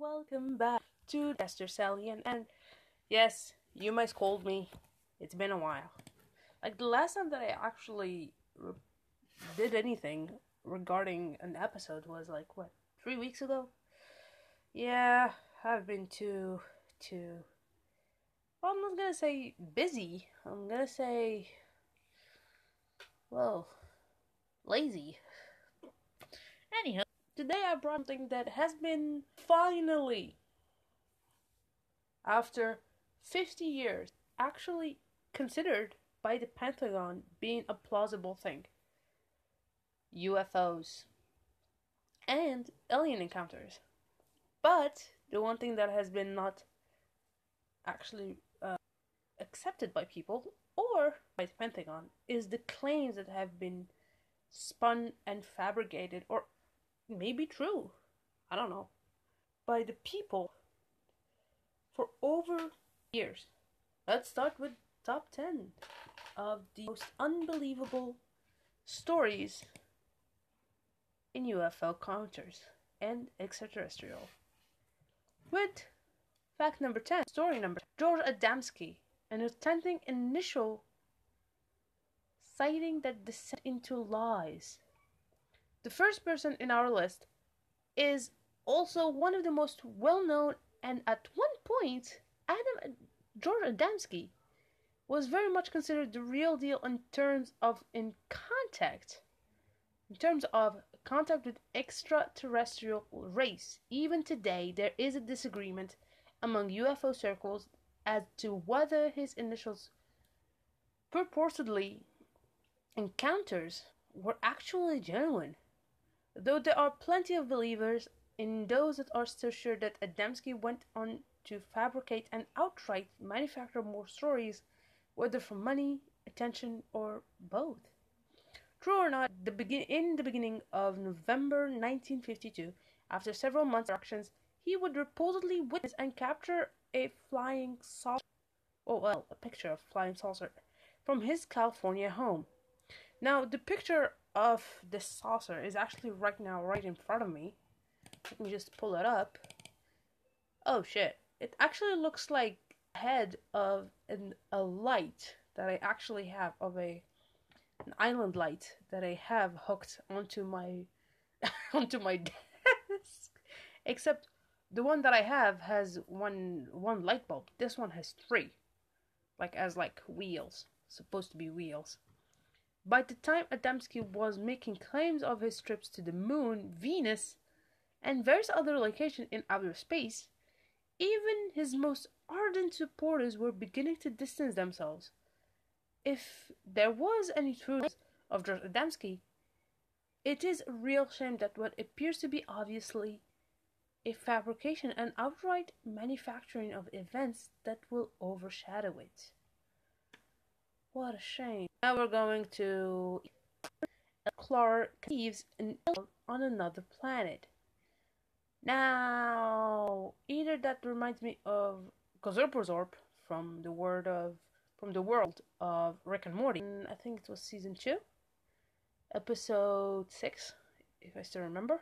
welcome back to Esther Salian. And yes, you might scold me. It's been a while. Like the last time that I actually re- did anything regarding an episode was like what three weeks ago. Yeah, I've been too too. Well, I'm not gonna say busy. I'm gonna say, well, lazy. Anyhow, today I brought something that has been finally, after 50 years, actually considered by the Pentagon being a plausible thing. UFOs and alien encounters. But the one thing that has been not actually uh, accepted by people or by the Pentagon is the claims that have been spun and fabricated or maybe true. I don't know. By the people for over years. Let's start with top 10 of the most unbelievable stories in UFO encounters and extraterrestrial. With fact number 10, story number George Adamski, an authentic initial sighting that descent into lies. The first person in our list is also one of the most well known and at one point Adam George Adamski was very much considered the real deal in terms of in contact in terms of contact with extraterrestrial race. Even today there is a disagreement among UFO circles as to whether his initials purportedly encounters were actually genuine. Though there are plenty of believers in those that are still sure that Adamski went on to fabricate and outright manufacture more stories, whether for money, attention, or both. True or not, the begin- in the beginning of November 1952, after several months of actions, he would reportedly witness and capture a flying saucer, oh well, a picture of flying saucer, from his California home. Now, the picture of this saucer is actually right now right in front of me. Let me just pull it up. Oh shit. It actually looks like head of an, a light that I actually have of a an island light that I have hooked onto my onto my desk. Except the one that I have has one one light bulb. This one has three. Like as like wheels. Supposed to be wheels. By the time Adamski was making claims of his trips to the moon, Venus, and various other locations in outer space, even his most ardent supporters were beginning to distance themselves. If there was any truth of George Adamski, it is a real shame that what appears to be obviously a fabrication and outright manufacturing of events that will overshadow it. What a shame. Now we're going to Clark Caves on another planet. Now, either that reminds me of Gazorpazorp from the word of from the world of Rick and Morty. I think it was season two, episode six, if I still remember.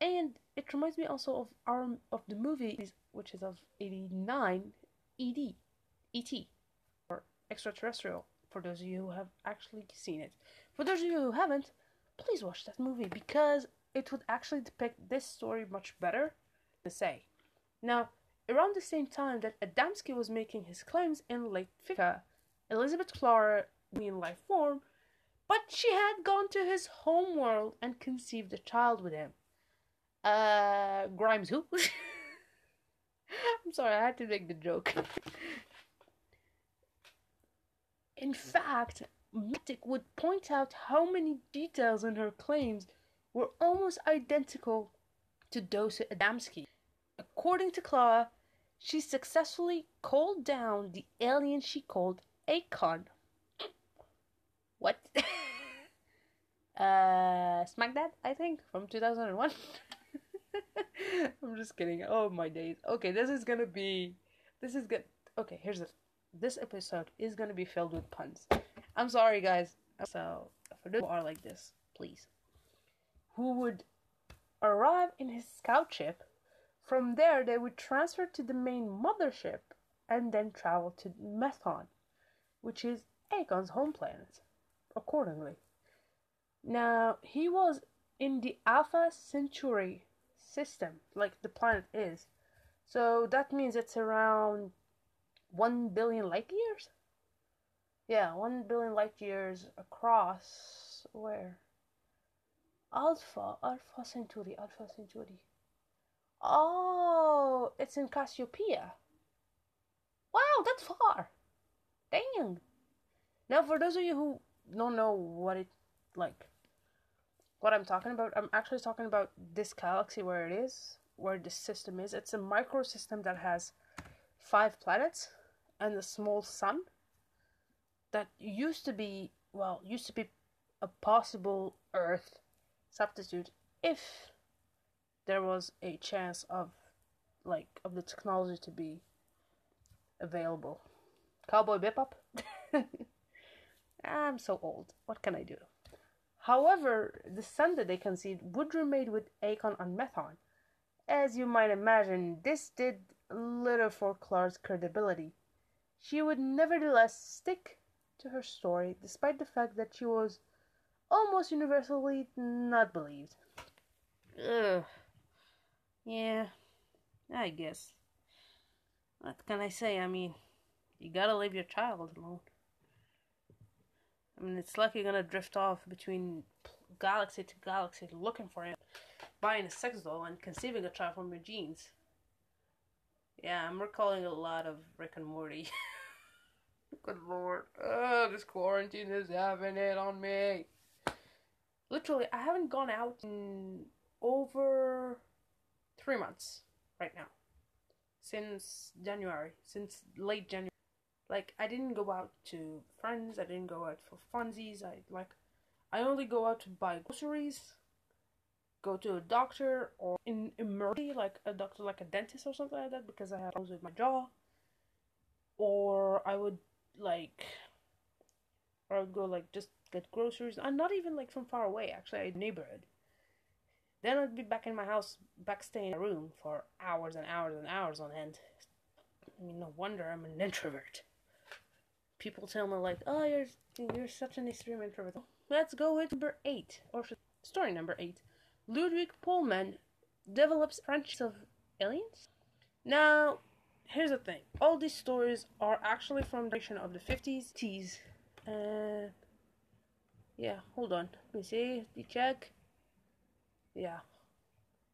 And it reminds me also of our of the movie, which is of '89, ED, ET, extraterrestrial. For those of you who have actually seen it, for those of you who haven't, please watch that movie because it would actually depict this story much better to say. Now, around the same time that Adamski was making his claims in late 50, Elizabeth Klarer in life form, but she had gone to his home world and conceived a child with him. Uh, Grimes who? I'm sorry, I had to make the joke. in fact, Mystic would point out how many details in her claims were almost identical to those of Adamski. According to Klarer, she successfully called down the alien she called Akon. What? uh, Smack That, I think, from 2001. I'm just kidding. Oh my days. Okay, this is gonna be. This is good. Okay, here's this. This episode is gonna be filled with puns. I'm sorry, guys. So, for those who are like this, please. Who would arrive in his scout ship From there, they would transfer to the main mothership and then travel to Methon, which is Akon's home planet, accordingly. Now, he was in the Alpha Centauri system, like the planet is. So that means it's around 1 billion light years? Yeah, 1 billion light years across where? Alpha, Alpha Centauri, Alpha Centauri. Oh, it's in Cassiopeia. Wow, that's far. Dang. Now, for those of you who don't know what it like, what I'm talking about, I'm actually talking about this galaxy where it is, where this system is. It's a micro system that has five planets and the small sun that used to be well used to be a possible earth substitute if there was a chance of like of the technology to be available. Cowboy bebop? I'm so old. What can i do? However the sun that they conceived would remain with akon and methon. As you might imagine this did little for clark's credibility she would nevertheless stick to her story, despite the fact that she was almost universally not believed. Ugh. Yeah, I guess. What can I say? I mean, you gotta leave your child alone. I mean, it's like you're gonna drift off between galaxy to galaxy looking for him, buying a sex doll, and conceiving a child from your genes. Yeah, I'm recalling a lot of Rick and Morty. Good lord. Oh, this quarantine is having it on me. Literally, I haven't gone out in over three months right now. Since January. Since late January. Like, I didn't go out to friends, I didn't go out for funsies. I, like, I only go out to buy groceries, go to a doctor, or in emergency, like a doctor, like a dentist or something like that, because I have problems with my jaw. Or I would like or I would go like just get groceries. And not even like from far away actually a neighborhood. Then I'd be back in my house back staying in a room for hours and hours and hours on end. I mean no wonder I'm an introvert. People tell me like oh you're you're such an extreme introvert. Let's go with number eight or story number eight Ludwig Pallmann develops friendships of aliens? Now here's the thing. All these stories are actually from the duration of the 50s teas and yeah hold on. Let me see. The check. Yeah.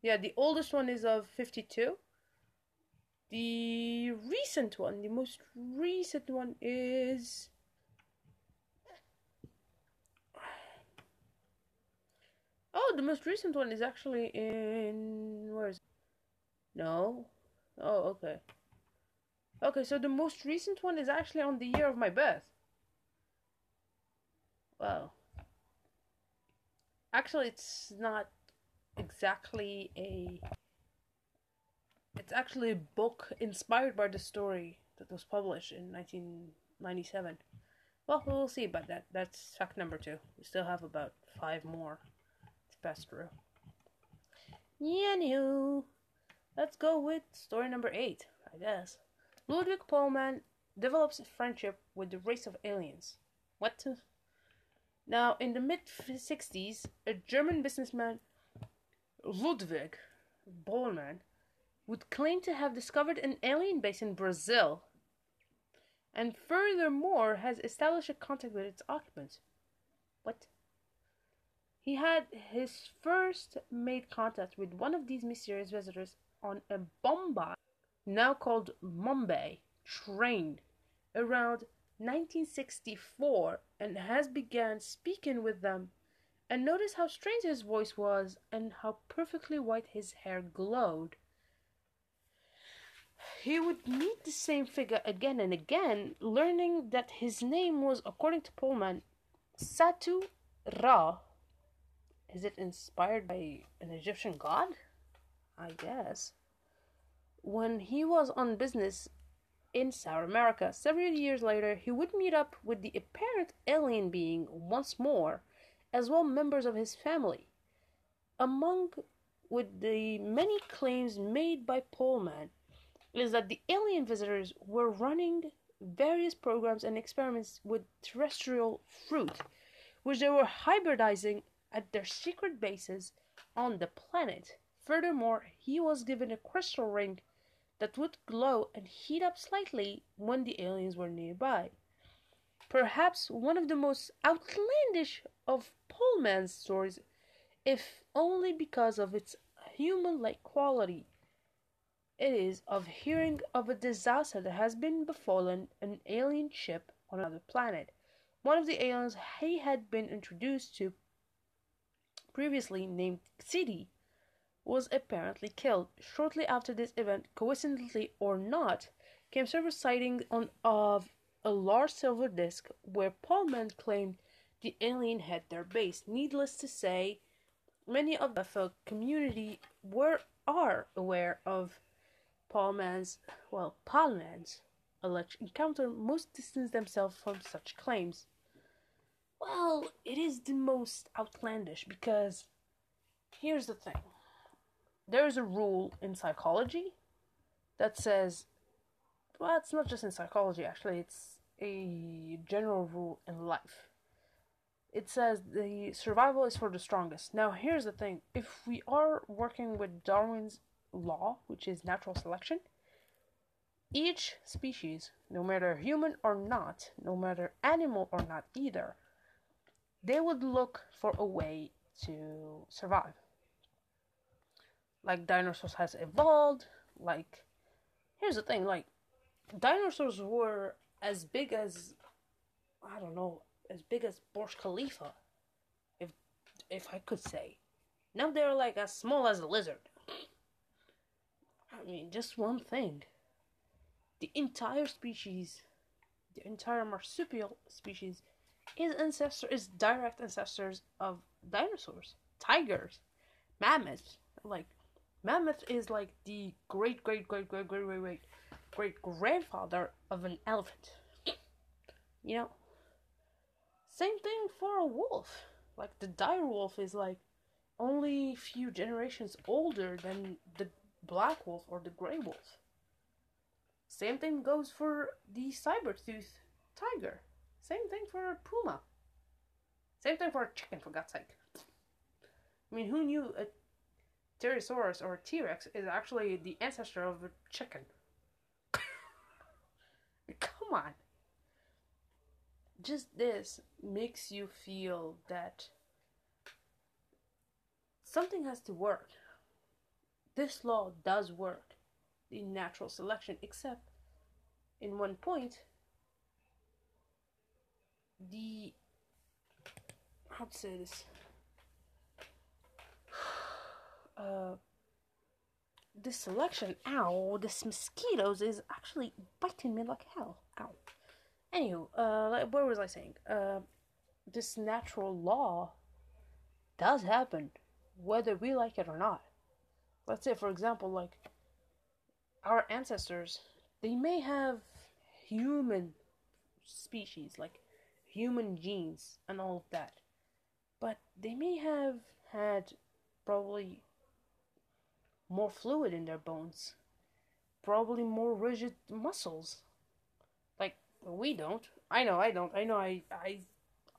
Yeah the oldest one is of 52 the recent one the most recent one is oh the most recent one is actually in where is it? no oh okay Okay, so the most recent one is actually on the year of my birth. Well, actually, it's not exactly a. It's actually a book inspired by the story that was published in 1997. Well, we'll see about that. That's fact number two. We still have about five more to pass through. Yeah, new. Let's go with story number eight, I guess. Ludwig Pallmann develops a friendship with the race of aliens. What? Now, in the mid 60s, a German businessman, Ludwig Pallmann, would claim to have discovered an alien base in Brazil and furthermore has established a contact with its occupants. What? He had his first made contact with one of these mysterious visitors on a Bombay now called Mumbai, train around 1964 and has begun speaking with them. And notice how strange his voice was and how perfectly white his hair glowed. He would meet the same figure again and again, learning that his name was, according to Pallmann, Satu Ra. Is it inspired by an Egyptian god? I guess when he was on business in South America. Several years later, he would meet up with the apparent alien being once more, as well members of his family. Among with the many claims made by Pallmann is that the alien visitors were running various programs and experiments with terrestrial fruit, which they were hybridizing at their secret bases on the planet. Furthermore, he was given a crystal ring that would glow and heat up slightly when the aliens were nearby. Perhaps one of the most outlandish of Pallmann's stories, if only because of its human like quality it is of hearing of a disaster that has been befallen an alien ship on another planet. One of the aliens he had been introduced to previously named City was apparently killed. Shortly after this event, coincidentally or not, came several sightings on of a large silver disc where Pallmann claimed the alien had their base. Needless to say, many of the folk community were are aware of Pallmann's, well, Pallmann's alleged encounter most distance themselves from such claims. Well, it is the most outlandish because here's the thing. There's a rule in psychology that says, well, it's not just in psychology, actually, it's a general rule in life. It says the survival is for the strongest. Now, here's the thing if we are working with Darwin's law, which is natural selection, each species, no matter human or not, no matter animal or not either, they would look for a way to survive. Like dinosaurs has evolved, like here's the thing, like dinosaurs were as big as I don't know, as big as Burj Khalifa, if if I could say. Now they're like as small as a lizard. I mean, just one thing. The entire species, the entire marsupial species, is ancestor is direct ancestors of dinosaurs, tigers, mammoths. Like, mammoth is like the great great great great great great great great grandfather of an elephant. You know. Same thing for a wolf. Like the dire wolf is like only few generations older than the black wolf or the gray wolf. Same thing goes for the saber-tooth tiger. Same thing for a puma. Same thing for a chicken, for God's sake. I mean, who knew uh, a Pterosaurus or a T-Rex is actually the ancestor of a chicken? Come on. Just this makes you feel that something has to work this law does work in natural selection, except in one point, the how to say this? Uh this selection ow this mosquitoes is actually biting me like hell. Ow. Anywho uh what was i saying? Uh this natural law does happen whether we like it or not. Let's say for example like our ancestors they may have human species like human genes and all of that. But they may have had probably more fluid in their bones probably more rigid muscles. Like we don't. I know i don't. I know i i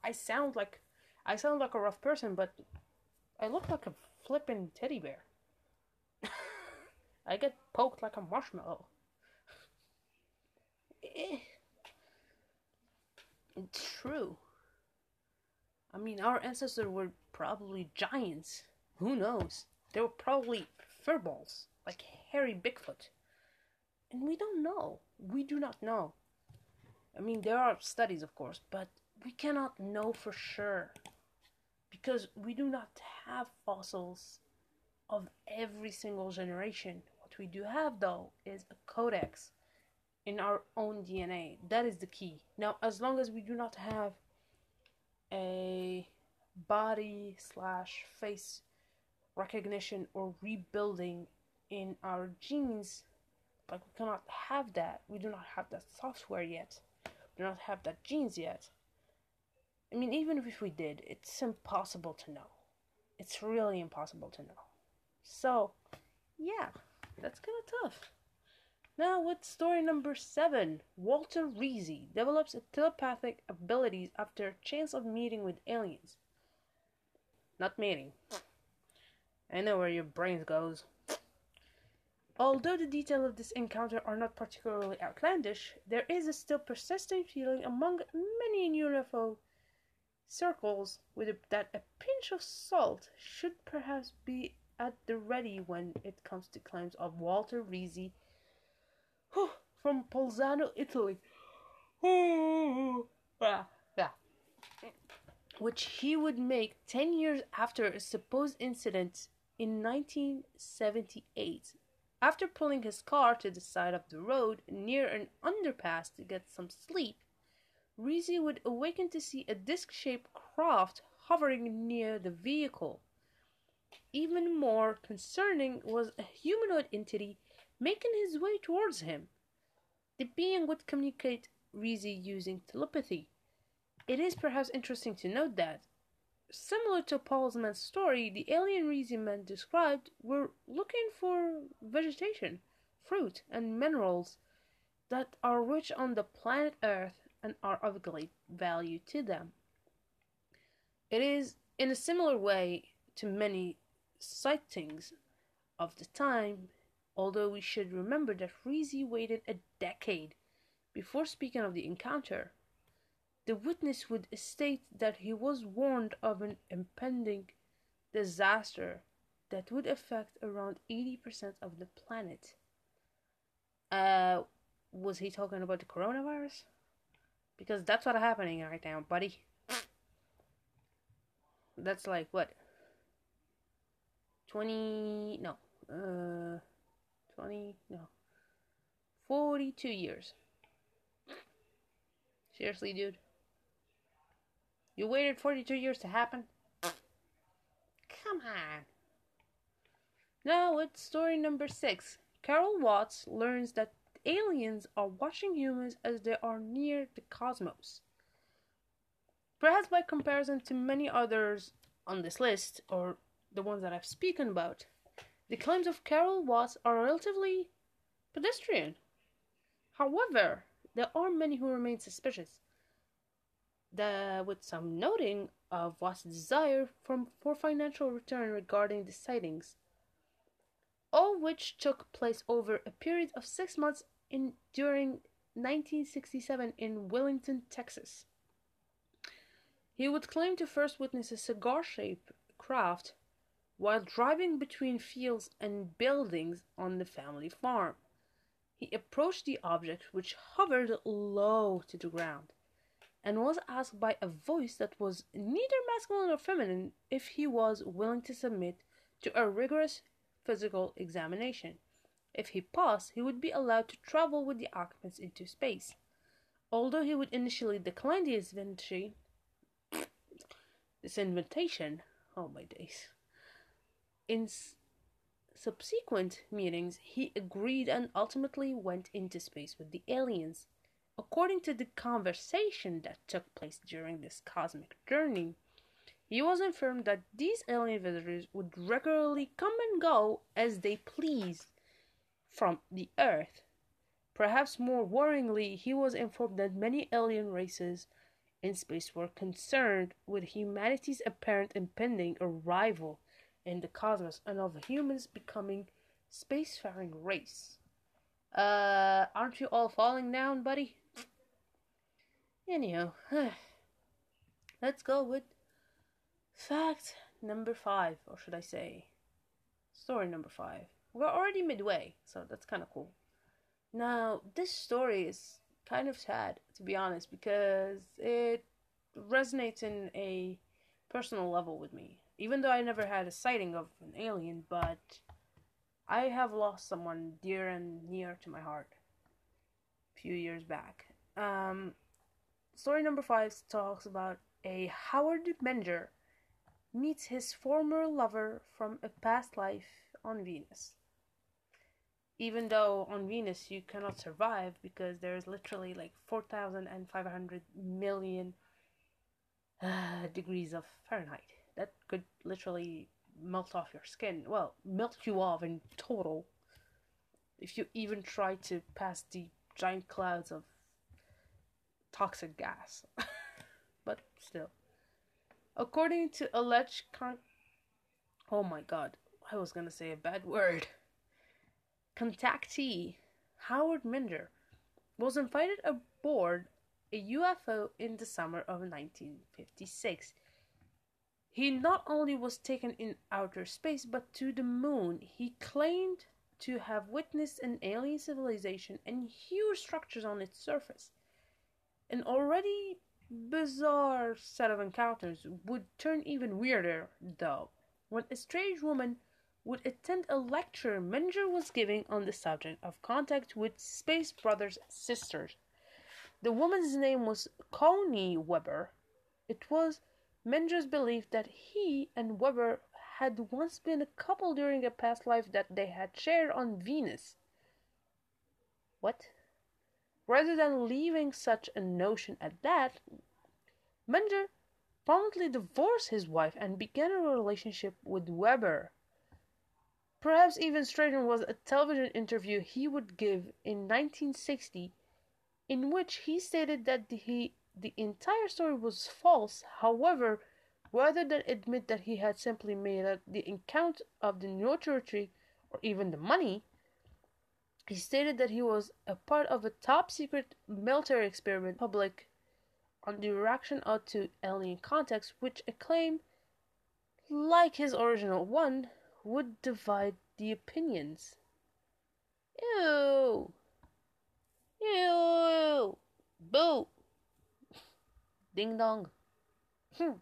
i sound like i sound like a rough person but i look like a flippin' teddy bear. I get poked like a marshmallow. Eh. It's true. I mean, our ancestors were probably giants. Who knows? They were probably furballs, like hairy Bigfoot. And we don't know. We do not know. I mean, there are studies, of course, but we cannot know for sure. Because we do not have fossils of every single generation What we do have though is a codex in our own DNA. That is the key. Now, as long as we do not have a body slash face recognition or rebuilding in our genes, like we cannot have that. We do not have that software yet. We do not have that genes yet. I mean, even if we did, it's impossible to know. It's really impossible to know. So, yeah, that's kind of tough. Now, with story number seven, Walter Rizzi develops telepathic abilities after a chance of meeting with aliens. Not meeting. I know where your brain goes. Although the details of this encounter are not particularly outlandish, there is a still persistent feeling among many in UFO circles with a, that a pinch of salt should perhaps be at the ready when it comes to claims of Walter Rizzi from Bolzano, Italy. Oh, yeah. Which he would make 10 years after a supposed incident in 1978 after pulling his car to the side of the road near an underpass to get some sleep, Rizzi would awaken to see a disc shaped craft hovering near the vehicle. Even more concerning was a humanoid entity making his way towards him. The being would communicate Rizzi using telepathy. It is perhaps interesting to note that, Similar to Paul's man's story, the alien Rizzi men described were looking for vegetation, fruit, and minerals that are rich on the planet Earth and are of great value to them. It is in a similar way to many sightings of the time, although we should remember that Rizzi waited a decade before speaking of the encounter the witness would state that he was warned of an impending disaster that would affect around 80% of the planet. Uh, was he talking about the coronavirus? Because that's what's happening right now, buddy. That's like what? 20 no. Uh 20 no. 42 years. Seriously, dude. You waited 42 years to happen? Come on. Now it's story number six. Carol Watts learns that aliens are watching humans as they are near the cosmos. Perhaps by comparison to many others on this list, or the ones that I've spoken about, the claims of Carol Watts are relatively pedestrian. However, there are many who remain suspicious the, with some noting of Watt's desire from, for financial return regarding the sightings, all which took place over a period of six months in during 1967 in Wellington, Texas. He would claim to first witness a cigar-shaped craft while driving between fields and buildings on the family farm. He approached the object, which hovered low to the ground and was asked by a voice that was neither masculine nor feminine if he was willing to submit to a rigorous physical examination. If he passed, he would be allowed to travel with the occupants into space. Although he would initially decline the invitation, this invitation, oh my days. In s- subsequent meetings, he agreed and ultimately went into space with the aliens. According to the conversation that took place during this cosmic journey, he was informed that these alien visitors would regularly come and go as they pleased from the Earth. Perhaps more worryingly, he was informed that many alien races in space were concerned with humanity's apparent impending arrival in the cosmos and of humans becoming spacefaring race. Uh, aren't you all falling down, buddy? Anyhow, let's go with fact number five, or should I say, story number five. We're already midway, so that's kind of cool. Now, this story is kind of sad, to be honest, because it resonates in a personal level with me. Even though I never had a sighting of an alien, but I have lost someone dear and near to my heart a few years back. Um, Story number five talks about a Howard Menger meets his former lover from a past life on Venus. Even though on Venus you cannot survive because there's literally like 4,500 million uh, degrees of Fahrenheit. That could literally melt off your skin. Well, melt you off in total. If you even try to pass the giant clouds of toxic gas. but still. According to alleged con- Oh my god, I was gonna say a bad word. Contactee Howard Menger was invited aboard a UFO in the summer of 1956. He not only was taken in outer space but to the moon. He claimed to have witnessed an alien civilization and huge structures on its surface. An already bizarre set of encounters would turn even weirder, though, when a strange woman would attend a lecture Menger was giving on the subject of contact with space brothers sisters. The woman's name was Connie Weber. It was Menger's belief that he and Weber had once been a couple during a past life that they had shared on Venus. What? Rather than leaving such a notion at that, Menger promptly divorced his wife and began a relationship with Weber. Perhaps even stranger was a television interview he would give in 1960 in which he stated that the, the entire story was false. However, rather than admit that he had simply made up the account of the notoriety or even the money, he stated that he was a part of a top secret military experiment public on the reaction out to alien contacts, which a claim, like his original one, would divide the opinions. Ew! Ew! Boo! Ding dong. Hmm.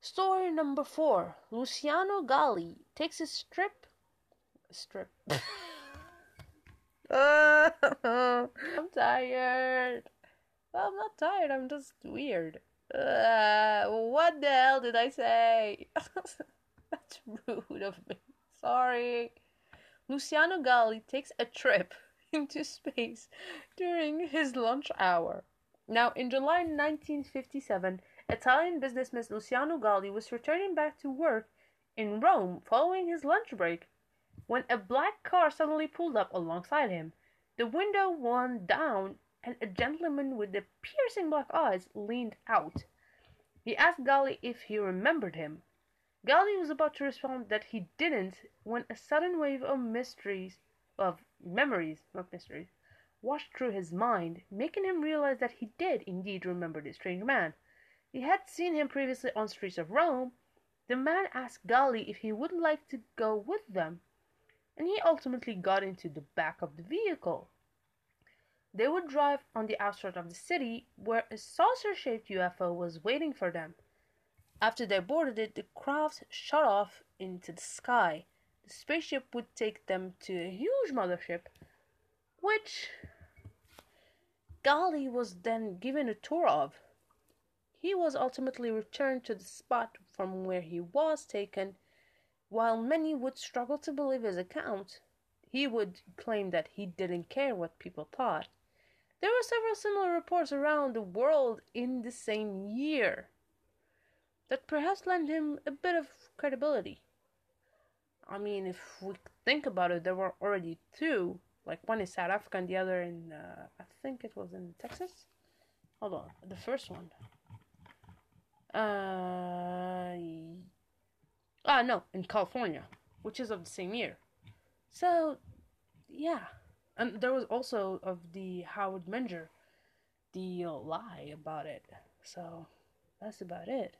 Story number four. Luciano Galli takes a strip. Strip. I'm tired. Well, I'm not tired. I'm just weird. Uh, what the hell did I say? That's rude of me. Sorry. Luciano Galli takes a trip into space during his lunch hour. Now, in July 1957, Italian businessman Luciano Galli was returning back to work in Rome following his lunch break when a black car suddenly pulled up alongside him. The window wound down, and a gentleman with the piercing black eyes leaned out. He asked Galli if he remembered him. Galli was about to respond that he didn't when a sudden wave of mysteries, of memories, not mysteries, washed through his mind, making him realize that he did indeed remember the strange man. He had seen him previously on streets of Rome. The man asked Galli if he would like to go with them, and he ultimately got into the back of the vehicle. They would drive on the outskirts of the city, where a saucer-shaped UFO was waiting for them. After they boarded it, the craft shot off into the sky. The spaceship would take them to a huge mothership, which Galli was then given a tour of. He was ultimately returned to the spot from where he was taken. While many would struggle to believe his account, he would claim that he didn't care what people thought. There were several similar reports around the world in the same year that perhaps lend him a bit of credibility. I mean, if we think about it, there were already two, like one in South Africa and the other in, uh, I think it was in Texas. Hold on, the first one. Uh, ah, no, in California, which is of the same year. So, yeah, and there was also of the Howard Menger, the lie about it. So, that's about it.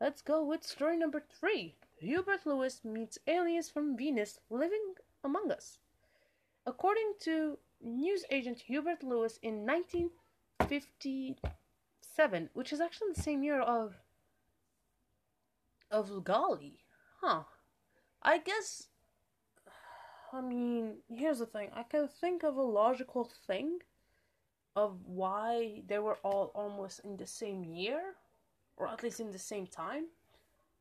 Let's go with story number three. Hubert Lewis meets aliens from Venus living among us. According to news agent Hubert Lewis in 1957, which is actually the same year of of Galli, huh? I guess. I mean, here's the thing. I can think of a logical thing of why they were all almost in the same year or at least in the same time.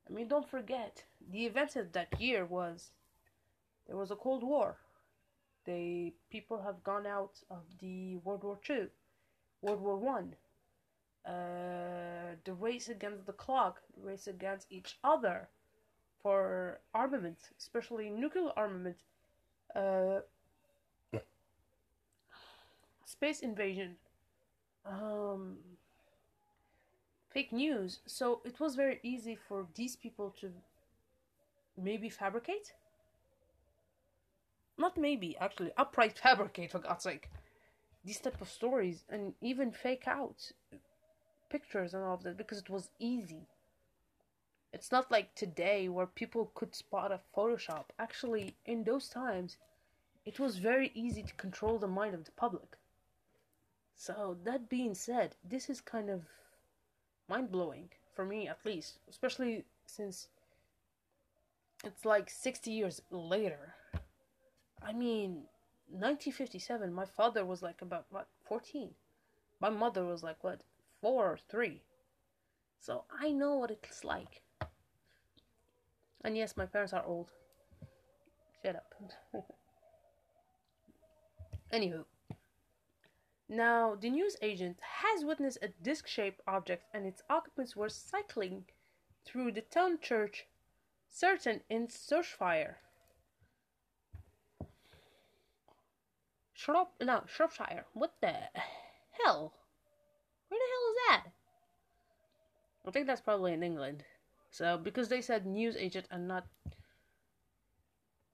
I mean, don't forget the events of that year was there was a Cold War. They people have gone out of the World War Two, World War One. uh, the race against the clock, race against each other for armament, especially nuclear armament, uh, space invasion, um, fake news. So it was very easy for these people to maybe fabricate. Not maybe, actually, upright fabricate for God's sake. These type of stories and even fake out pictures and all of that because it was easy. It's not like today where people could spot a Photoshop. Actually, in those times, it was very easy to control the mind of the public. So, that being said, this is kind of mind blowing for me at least, especially since it's like 60 years later. I mean, 1957, my father was like about what 14. My mother was like what four or three. So I know what it's like. And yes, my parents are old. Shut up. Anywho. Now, the news agent has witnessed a disc shaped object and its occupants were cycling through the town Church Stretton in Shropshire. Shrop, no, Shropshire. What the hell? Where the hell is that? I think that's probably in England. So because they said news agent and not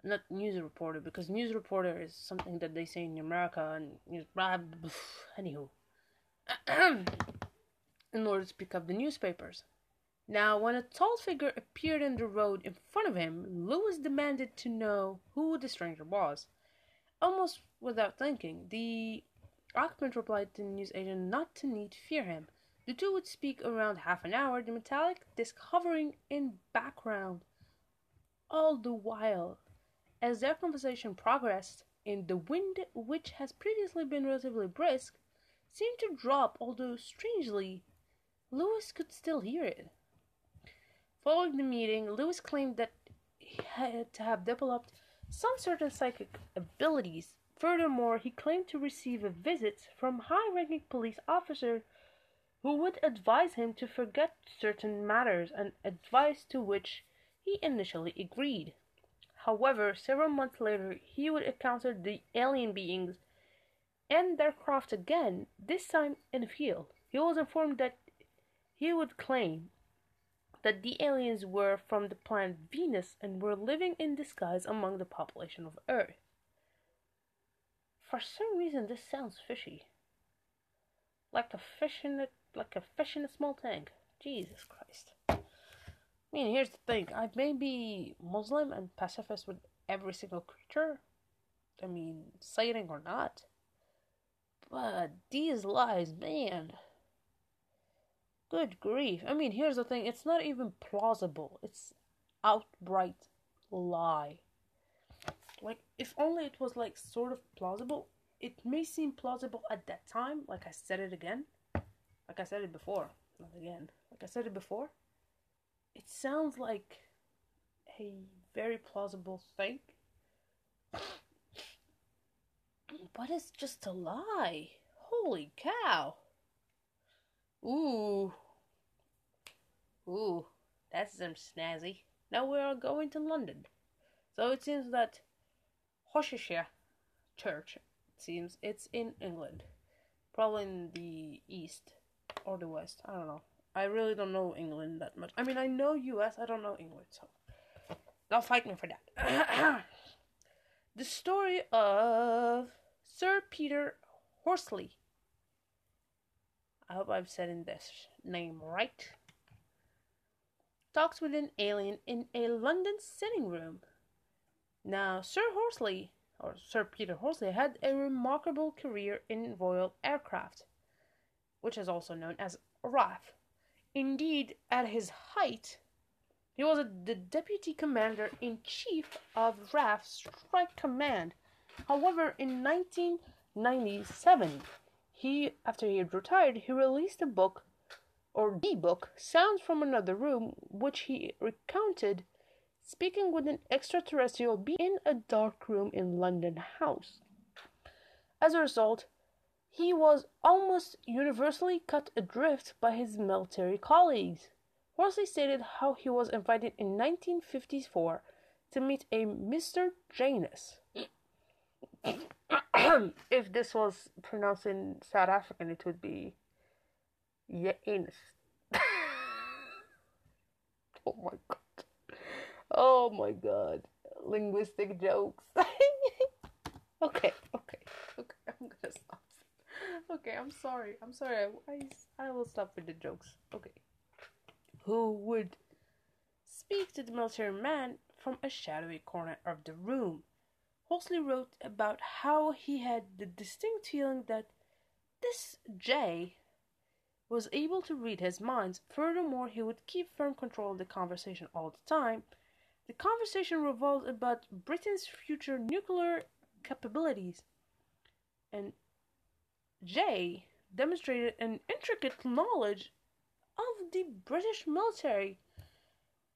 not news reporter because news reporter is something that they say in America and news anywho in order to pick up the newspapers. Now, when a tall figure appeared in the road in front of him, Lewis demanded to know who the stranger was. Almost without thinking, the Occupant replied to the news agent not to need fear him. The two would speak around half an hour, the metallic disc hovering in background. All the while, as their conversation progressed, in the wind, which has previously been relatively brisk, seemed to drop, although strangely, Lewis could still hear it. Following the meeting, Lewis claimed that he had to have developed some certain psychic abilities Furthermore, he claimed to receive a visit from high-ranking police officer who would advise him to forget certain matters, an advice to which he initially agreed. However, several months later, he would encounter the alien beings and their craft again, this time in a field. He was informed that he would claim that the aliens were from the planet Venus and were living in disguise among the population of Earth. For some reason, this sounds fishy. Like a fish in a like a fish in a small tank. Jesus Christ. I mean, here's the thing. I may be Muslim and pacifist with every single creature. I mean, sighting or not. But these lies, man. Good grief. I mean, here's the thing. It's not even plausible. It's outright lie like if only it was like sort of plausible. It may seem plausible at that time like i said it again. Like i said it before. Not again. Like i said it before. It sounds like a very plausible thing. But it's just a lie. Holy cow. Ooh. Ooh. That's some snazzy. Now we are going to london. So it seems that Worcestershire Church. It seems it's in England, probably in the east or the west. I don't know. I really don't know England that much. I mean, I know U.S. I don't know England, so don't fight me for that. the story of Sir Peter Horsley. I hope I've said in this name right. Talks with an alien in a London sitting room. Now, Sir Horsley, or Sir Peter Horsley, had a remarkable career in Royal Aircraft, which is also known as RAF. Indeed, at his height, he was the deputy commander in chief of RAF Strike Command. However, in 1997, he, after he had retired, he released a book, or the book, Sounds from Another Room, which he recounted speaking with an extraterrestrial being in a dark room in London House. As a result, he was almost universally cut adrift by his military colleagues. Horsley stated how he was invited in 1954 to meet a Mr. Janus. if this was pronounced in South African, it would be Janus. oh my god. Oh my god. Linguistic jokes. okay, okay, okay. I'm gonna stop. Okay, I'm sorry. I'm sorry. I, I, will stop with the jokes. Okay. Who would speak to the military man from a shadowy corner of the room? Horsley wrote about how he had the distinct feeling that this Jay was able to read his mind. Furthermore, he would keep firm control of the conversation all the time. The conversation revolved about Britain's future nuclear capabilities, and Jay demonstrated an intricate knowledge of the British military,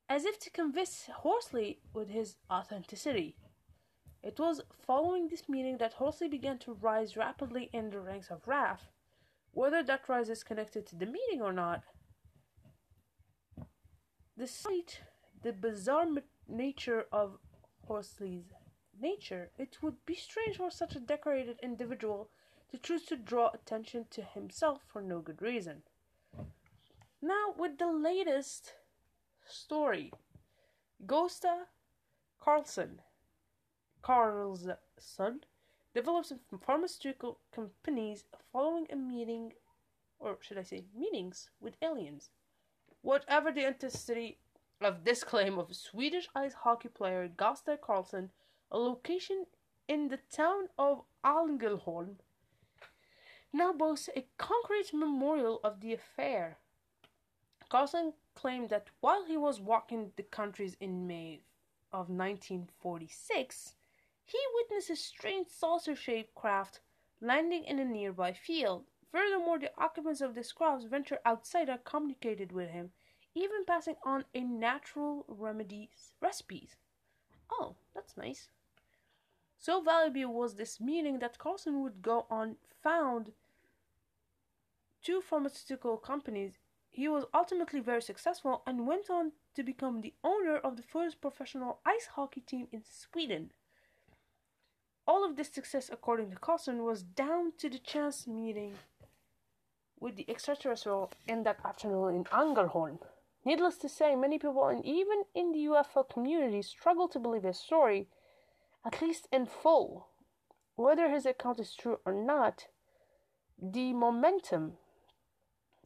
as if to convince Horsley with his authenticity. It was following this meeting that Horsley began to rise rapidly in the ranks of RAF. Whether that rise is connected to the meeting or not, despite the bizarre nature of Horsley's nature, it would be strange for such a decorated individual to choose to draw attention to himself for no good reason. Now, with the latest story, Gosta Carlson, Carlson, develops pharmaceutical companies following a meeting, or should I say, meetings with aliens. Whatever the authenticity of this claim of Swedish ice hockey player Gosta Carlson, a location in the town of Ängelholm now boasts a concrete memorial of the affair. Carlson claimed that while he was walking the countries in May of 1946, he witnessed a strange saucer shaped craft landing in a nearby field. Furthermore, the occupants of this craft ventured outside and communicated with him, even passing on a natural remedies recipes. Oh, that's nice. So valuable was this meeting that Carlson would go on found two pharmaceutical companies. He was ultimately very successful and went on to become the owner of the first professional ice hockey team in Sweden. All of this success, according to Carlson, was down to the chance meeting with the extraterrestrial in that afternoon in Ängelholm. Needless to say, many people, and even in the UFO community, struggle to believe his story, at least in full. Whether his account is true or not, the momentum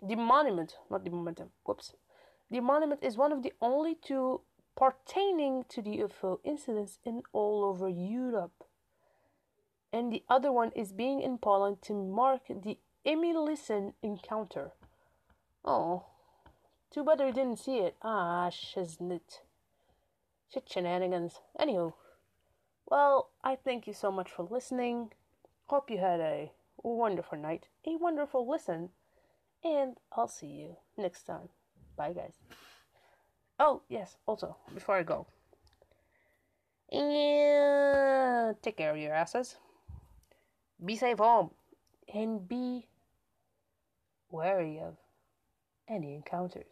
the monument, not the momentum, whoops. The monument is one of the only two pertaining to the UFO incidents in all over Europe. And the other one is being in Poland to mark the Emilcin encounter. Oh, too bad I didn't see it. Ah, shiznit. Shit shenanigans. Anywho, well, I thank you so much for listening. Hope you had a wonderful night, a wonderful listen and I'll see you next time. Bye, guys. Oh, yes, also, before I go, and take care of your asses. Be safe home and be wary of any encounters.